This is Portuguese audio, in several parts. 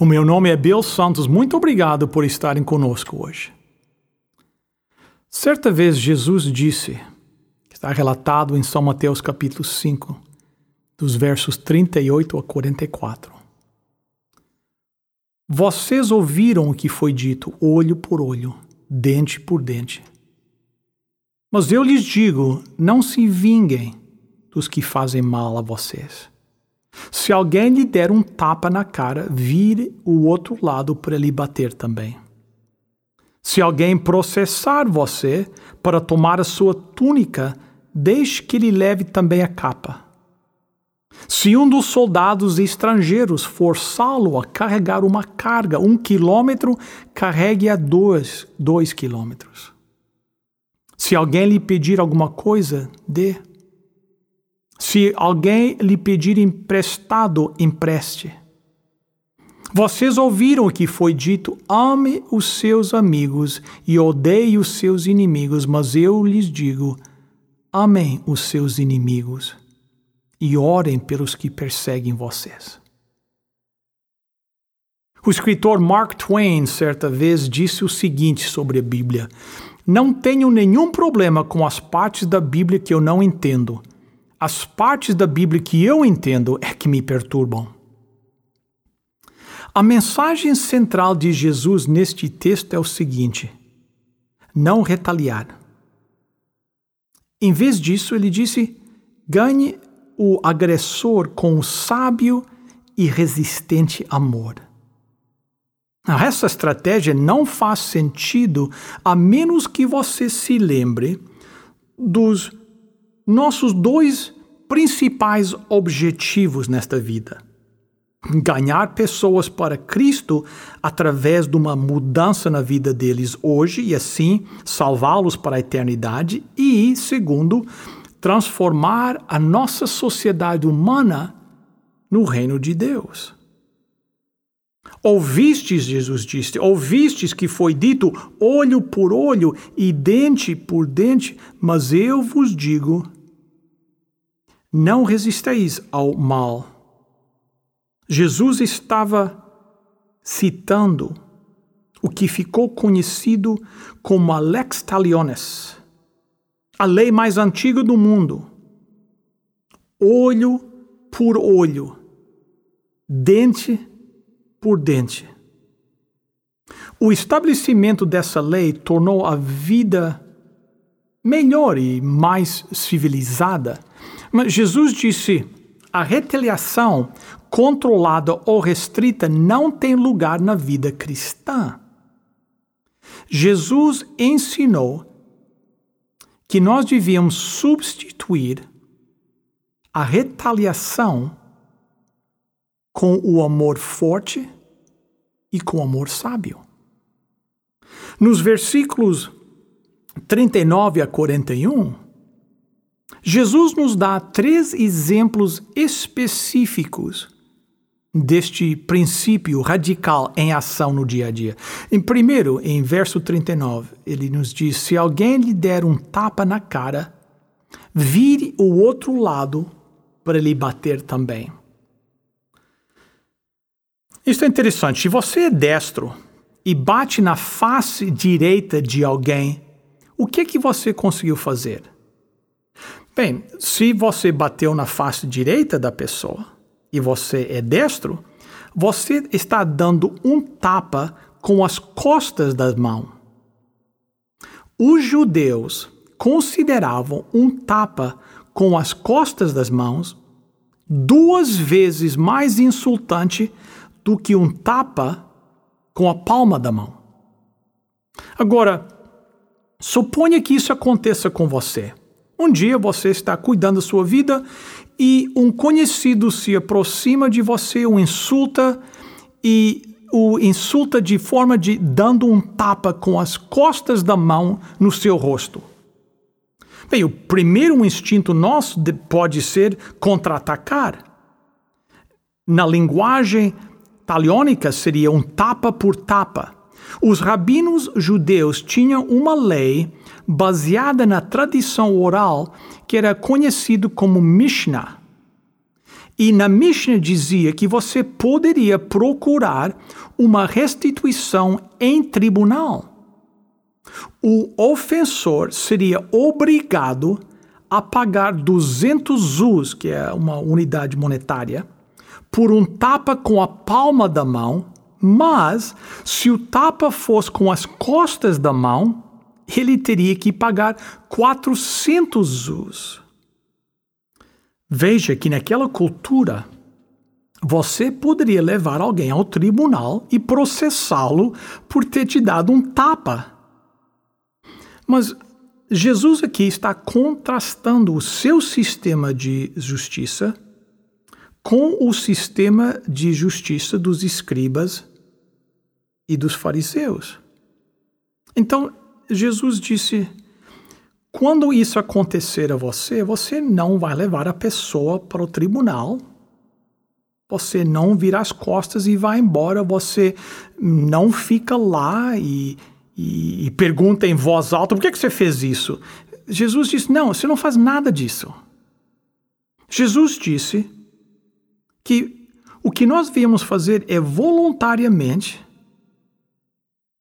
O meu nome é Bill Santos. Muito obrigado por estarem conosco hoje. Certa vez Jesus disse, está relatado em São Mateus capítulo 5, dos versos 38 a 44. Vocês ouviram o que foi dito, olho por olho, dente por dente. Mas eu lhes digo: não se vinguem dos que fazem mal a vocês. Se alguém lhe der um tapa na cara, vire o outro lado para lhe bater também. Se alguém processar você para tomar a sua túnica, deixe que lhe leve também a capa. Se um dos soldados estrangeiros forçá-lo a carregar uma carga um quilômetro, carregue a dois, dois quilômetros. Se alguém lhe pedir alguma coisa, dê. Se alguém lhe pedir emprestado, empreste. Vocês ouviram o que foi dito: ame os seus amigos e odeie os seus inimigos, mas eu lhes digo: amem os seus inimigos e orem pelos que perseguem vocês. O escritor Mark Twain certa vez disse o seguinte sobre a Bíblia: Não tenho nenhum problema com as partes da Bíblia que eu não entendo as partes da Bíblia que eu entendo é que me perturbam. A mensagem central de Jesus neste texto é o seguinte: não retaliar. Em vez disso, ele disse: ganhe o agressor com o sábio e resistente amor. Essa estratégia não faz sentido a menos que você se lembre dos nossos dois principais objetivos nesta vida. Ganhar pessoas para Cristo através de uma mudança na vida deles hoje e assim salvá-los para a eternidade. E, segundo, transformar a nossa sociedade humana no reino de Deus. Ouvistes, Jesus disse, ouvistes que foi dito olho por olho e dente por dente, mas eu vos digo: não resisteis ao mal. Jesus estava citando o que ficou conhecido como a lex talionis, a lei mais antiga do mundo. Olho por olho, dente por dente. O estabelecimento dessa lei tornou a vida melhor e mais civilizada mas Jesus disse: a retaliação controlada ou restrita não tem lugar na vida cristã. Jesus ensinou que nós devíamos substituir a retaliação com o amor forte e com o amor sábio. Nos versículos 39 a 41, Jesus nos dá três exemplos específicos deste princípio radical em ação no dia a dia. Em primeiro, em verso 39, ele nos diz: Se alguém lhe der um tapa na cara, vire o outro lado para lhe bater também. Isso é interessante. Se você é destro e bate na face direita de alguém, o que que você conseguiu fazer? Bem, se você bateu na face direita da pessoa e você é destro, você está dando um tapa com as costas da mão. Os judeus consideravam um tapa com as costas das mãos duas vezes mais insultante do que um tapa com a palma da mão. Agora, suponha que isso aconteça com você. Um dia você está cuidando da sua vida e um conhecido se aproxima de você, o insulta e o insulta de forma de dando um tapa com as costas da mão no seu rosto. Bem, o primeiro instinto nosso pode ser contra-atacar. Na linguagem taliônica seria um tapa por tapa. Os rabinos judeus tinham uma lei baseada na tradição oral que era conhecido como Mishnah. E na Mishnah dizia que você poderia procurar uma restituição em tribunal. O ofensor seria obrigado a pagar 200 zuz, que é uma unidade monetária, por um tapa com a palma da mão, mas se o tapa fosse com as costas da mão, ele teria que pagar 400 zuz. Veja que naquela cultura, você poderia levar alguém ao tribunal e processá-lo por ter te dado um tapa. Mas Jesus aqui está contrastando o seu sistema de justiça com o sistema de justiça dos escribas e dos fariseus. Então, Jesus disse: quando isso acontecer a você, você não vai levar a pessoa para o tribunal. Você não vira as costas e vai embora. Você não fica lá e, e, e pergunta em voz alta: por que, que você fez isso? Jesus disse: não, você não faz nada disso. Jesus disse que o que nós devíamos fazer é voluntariamente,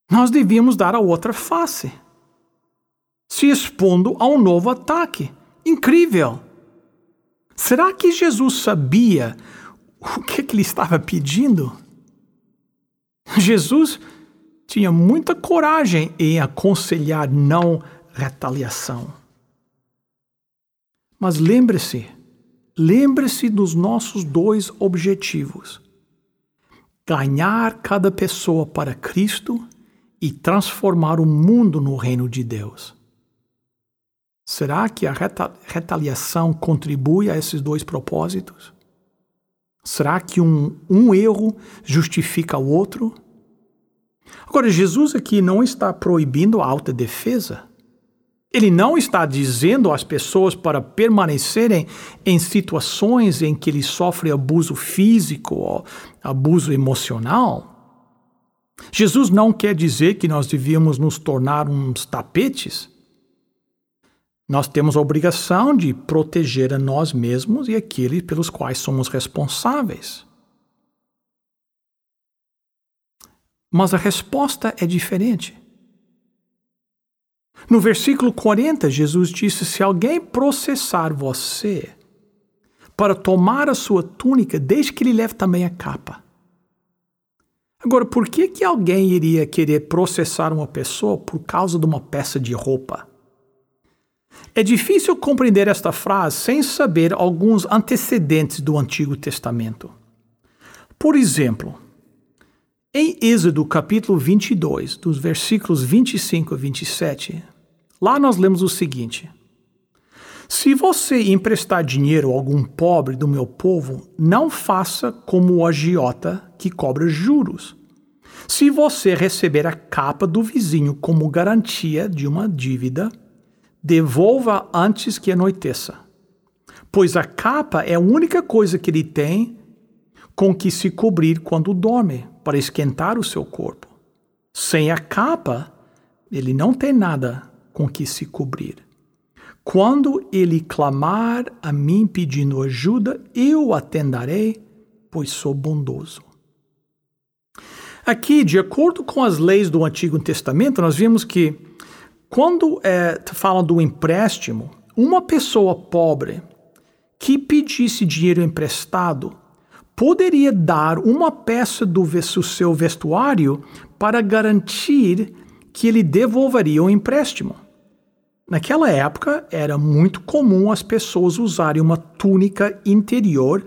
nós devíamos dar a outra face se expondo a um novo ataque. Incrível! Será que Jesus sabia o que, que ele estava pedindo? Jesus tinha muita coragem em aconselhar não retaliação. Mas lembre-se, lembre-se dos nossos dois objetivos: ganhar cada pessoa para Cristo e transformar o mundo no reino de Deus. Será que a retaliação contribui a esses dois propósitos? Será que um, um erro justifica o outro? Agora, Jesus aqui não está proibindo a autodefesa. Ele não está dizendo às pessoas para permanecerem em situações em que eles sofrem abuso físico ou abuso emocional. Jesus não quer dizer que nós devíamos nos tornar uns tapetes nós temos a obrigação de proteger a nós mesmos e aqueles pelos quais somos responsáveis. Mas a resposta é diferente. No versículo 40, Jesus disse: Se alguém processar você para tomar a sua túnica, deixe que ele leve também a capa. Agora, por que, que alguém iria querer processar uma pessoa por causa de uma peça de roupa? É difícil compreender esta frase sem saber alguns antecedentes do Antigo Testamento. Por exemplo, em Êxodo capítulo 22, dos versículos 25 a 27, lá nós lemos o seguinte: Se você emprestar dinheiro a algum pobre do meu povo, não faça como o agiota que cobra juros. Se você receber a capa do vizinho como garantia de uma dívida, devolva antes que anoiteça, pois a capa é a única coisa que ele tem com que se cobrir quando dorme, para esquentar o seu corpo. Sem a capa, ele não tem nada com que se cobrir. Quando ele clamar a mim pedindo ajuda, eu atenderei, pois sou bondoso. Aqui, de acordo com as leis do Antigo Testamento, nós vimos que quando é, falam do empréstimo, uma pessoa pobre que pedisse dinheiro emprestado poderia dar uma peça do seu vestuário para garantir que ele devolveria o empréstimo. Naquela época, era muito comum as pessoas usarem uma túnica interior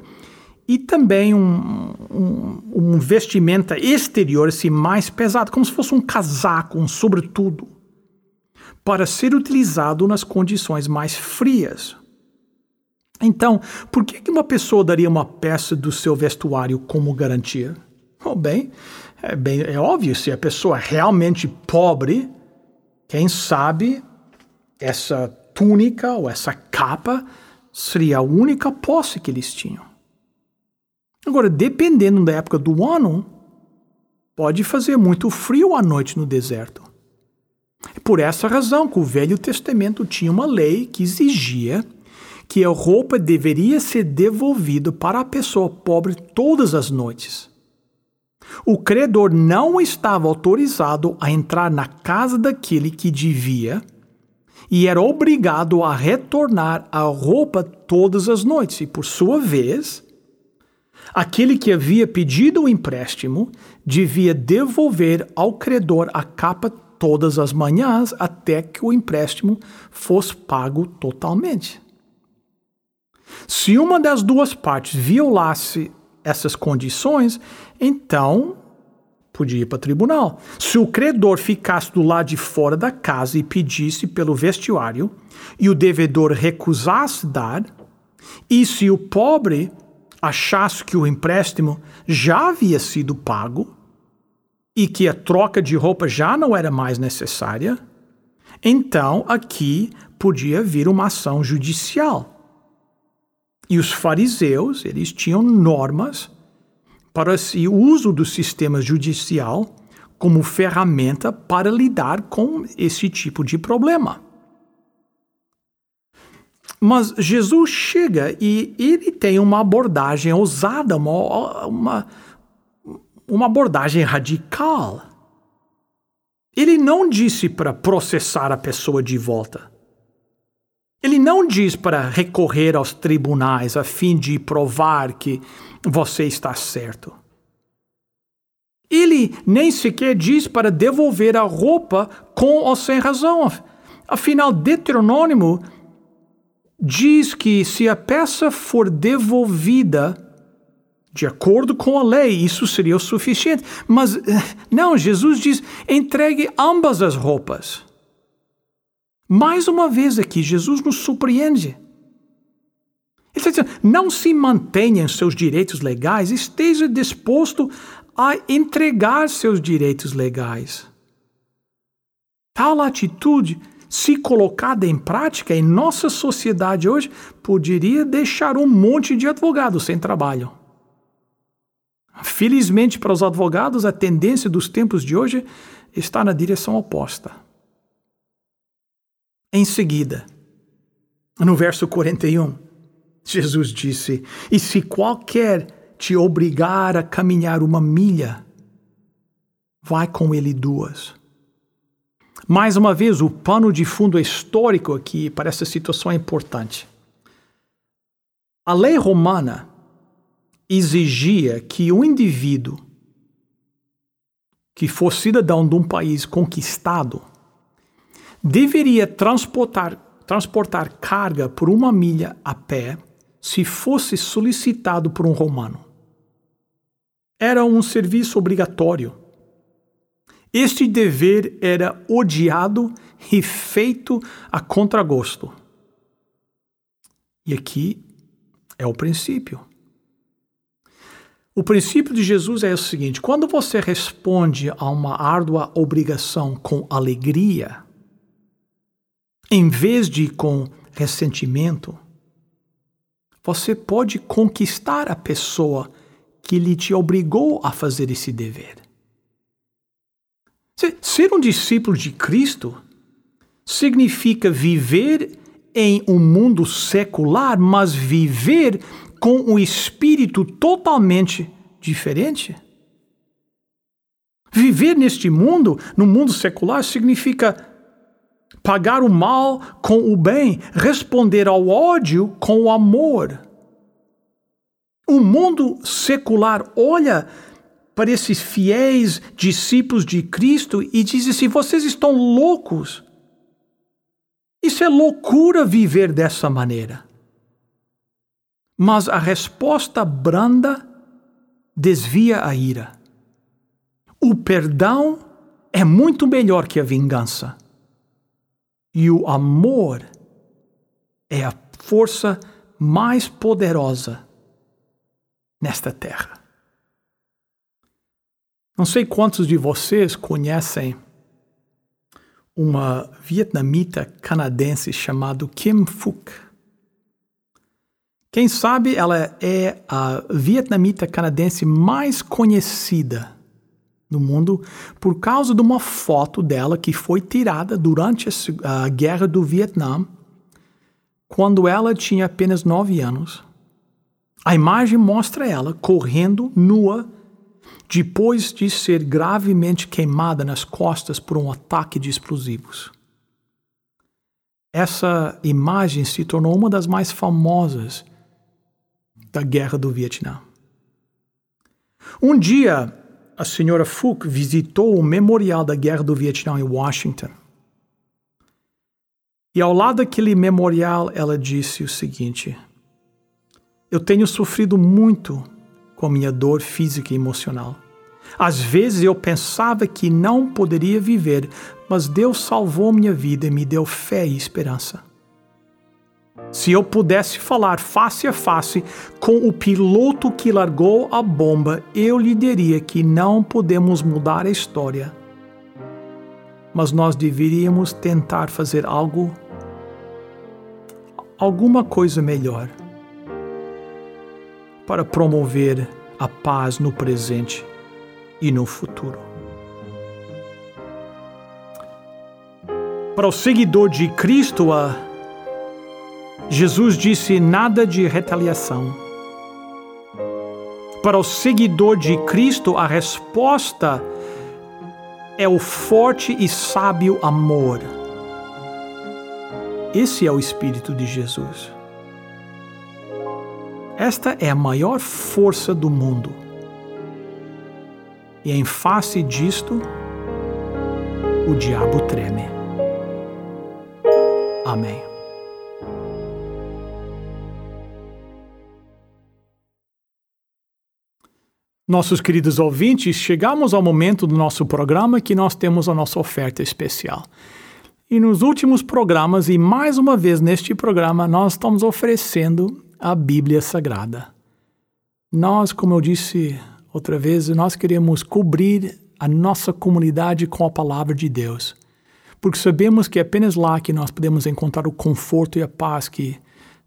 e também um, um, um vestimenta exterior assim, mais pesado, como se fosse um casaco, um sobretudo para ser utilizado nas condições mais frias. Então, por que uma pessoa daria uma peça do seu vestuário como garantia? Oh, bem, é, bem, é óbvio, se a pessoa é realmente pobre, quem sabe essa túnica ou essa capa seria a única posse que eles tinham. Agora, dependendo da época do ano, pode fazer muito frio à noite no deserto. É por essa razão que o Velho Testamento tinha uma lei que exigia que a roupa deveria ser devolvida para a pessoa pobre todas as noites. O credor não estava autorizado a entrar na casa daquele que devia e era obrigado a retornar a roupa todas as noites. E por sua vez, aquele que havia pedido o empréstimo devia devolver ao credor a capa todas as manhãs até que o empréstimo fosse pago totalmente. Se uma das duas partes violasse essas condições, então podia ir para tribunal. Se o credor ficasse do lado de fora da casa e pedisse pelo vestiário, e o devedor recusasse dar, e se o pobre achasse que o empréstimo já havia sido pago e que a troca de roupa já não era mais necessária, então aqui podia vir uma ação judicial. E os fariseus, eles tinham normas para o uso do sistema judicial como ferramenta para lidar com esse tipo de problema. Mas Jesus chega e ele tem uma abordagem ousada, uma, uma, uma abordagem radical. Ele não disse para processar a pessoa de volta. Ele não diz para recorrer aos tribunais a fim de provar que você está certo. Ele nem sequer diz para devolver a roupa com ou sem razão. Afinal, Deuteronômio diz que se a peça for devolvida de acordo com a lei, isso seria o suficiente. Mas eh, não, Jesus diz: entregue ambas as roupas. Mais uma vez aqui, Jesus nos surpreende. Ele está dizendo: não se mantenha em seus direitos legais, esteja disposto a entregar seus direitos legais. Tal atitude, se colocada em prática em nossa sociedade hoje, poderia deixar um monte de advogados sem trabalho. Felizmente para os advogados, a tendência dos tempos de hoje está na direção oposta. Em seguida, no verso 41, Jesus disse: E se qualquer te obrigar a caminhar uma milha, vai com ele duas. Mais uma vez, o pano de fundo histórico aqui para essa situação é importante. A lei romana exigia que o indivíduo que fosse cidadão de um país conquistado deveria transportar, transportar carga por uma milha a pé se fosse solicitado por um romano. Era um serviço obrigatório. Este dever era odiado e feito a contragosto. E aqui é o princípio. O princípio de Jesus é o seguinte: quando você responde a uma árdua obrigação com alegria, em vez de com ressentimento, você pode conquistar a pessoa que lhe te obrigou a fazer esse dever. Ser um discípulo de Cristo significa viver em um mundo secular, mas viver com um espírito totalmente diferente. Viver neste mundo, no mundo secular, significa pagar o mal com o bem, responder ao ódio com o amor. O mundo secular olha para esses fiéis discípulos de Cristo e diz assim: vocês estão loucos. Isso é loucura viver dessa maneira. Mas a resposta branda desvia a ira. O perdão é muito melhor que a vingança. E o amor é a força mais poderosa nesta terra. Não sei quantos de vocês conhecem uma vietnamita canadense chamada Kim Phuc. Quem sabe ela é a vietnamita canadense mais conhecida no mundo por causa de uma foto dela que foi tirada durante a Guerra do Vietnã, quando ela tinha apenas nove anos. A imagem mostra ela correndo nua depois de ser gravemente queimada nas costas por um ataque de explosivos. Essa imagem se tornou uma das mais famosas da Guerra do Vietnã. Um dia, a senhora Phuc visitou o Memorial da Guerra do Vietnã em Washington. E ao lado daquele memorial, ela disse o seguinte: Eu tenho sofrido muito com minha dor física e emocional. Às vezes eu pensava que não poderia viver, mas Deus salvou minha vida e me deu fé e esperança. Se eu pudesse falar face a face com o piloto que largou a bomba, eu lhe diria que não podemos mudar a história. Mas nós deveríamos tentar fazer algo, alguma coisa melhor, para promover a paz no presente e no futuro. Para o seguidor de Cristo, a Jesus disse nada de retaliação. Para o seguidor de Cristo, a resposta é o forte e sábio amor. Esse é o Espírito de Jesus. Esta é a maior força do mundo. E em face disto, o diabo treme. Amém. Nossos queridos ouvintes, chegamos ao momento do nosso programa que nós temos a nossa oferta especial. E nos últimos programas, e mais uma vez neste programa, nós estamos oferecendo a Bíblia Sagrada. Nós, como eu disse outra vez, nós queremos cobrir a nossa comunidade com a palavra de Deus, porque sabemos que é apenas lá que nós podemos encontrar o conforto e a paz que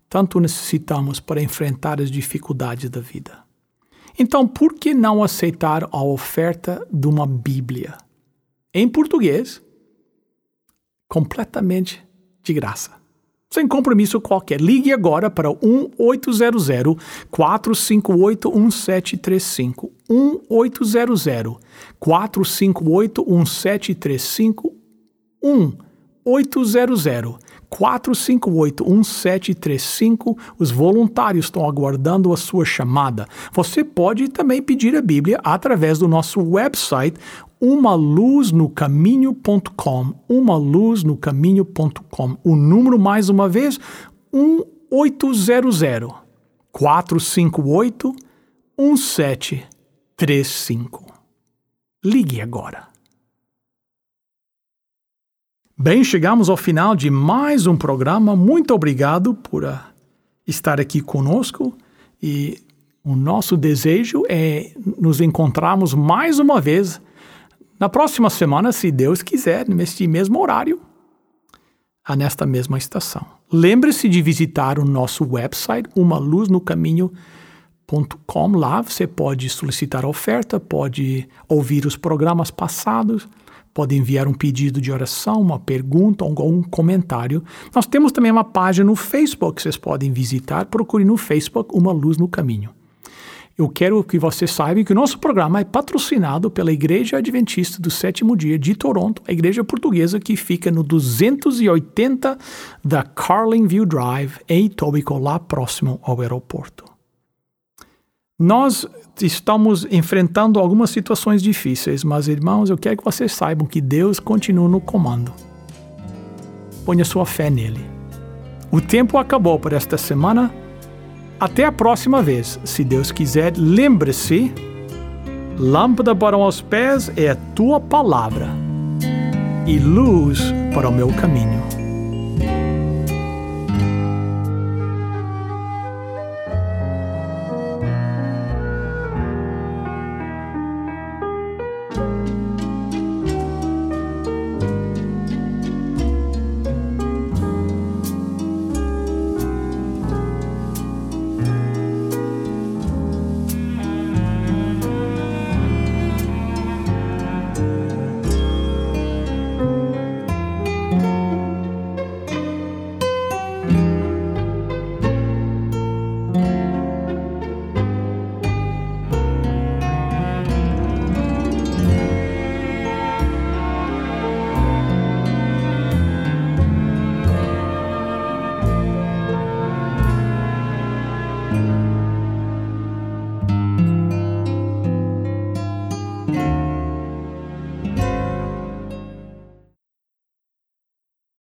tanto necessitamos para enfrentar as dificuldades da vida. Então, por que não aceitar a oferta de uma Bíblia? Em português, completamente de graça. Sem compromisso qualquer. Ligue agora para 1-800-458-1735. 1-800-458-1735. 1-800 458-1735. Os voluntários estão aguardando a sua chamada. Você pode também pedir a Bíblia através do nosso website umaluznocaminho.com, umaluznocaminho.com. O número mais uma vez 1800 458 1735. Ligue agora. Bem, chegamos ao final de mais um programa. Muito obrigado por uh, estar aqui conosco e o nosso desejo é nos encontrarmos mais uma vez na próxima semana, se Deus quiser, neste mesmo horário, nesta mesma estação. Lembre-se de visitar o nosso website, umaluznocaminho.com. Lá você pode solicitar oferta, pode ouvir os programas passados pode enviar um pedido de oração, uma pergunta ou um comentário. Nós temos também uma página no Facebook que vocês podem visitar. Procure no Facebook Uma Luz no Caminho. Eu quero que você saiba que o nosso programa é patrocinado pela Igreja Adventista do Sétimo Dia de Toronto, a igreja portuguesa que fica no 280 da Carlingview Drive, em Etobicoke, lá próximo ao aeroporto. Nós estamos enfrentando algumas situações difíceis, mas irmãos, eu quero que vocês saibam que Deus continua no comando. Ponha sua fé nele. O tempo acabou por esta semana. Até a próxima vez, se Deus quiser, lembre-se: lâmpada para os pés é a tua palavra e luz para o meu caminho.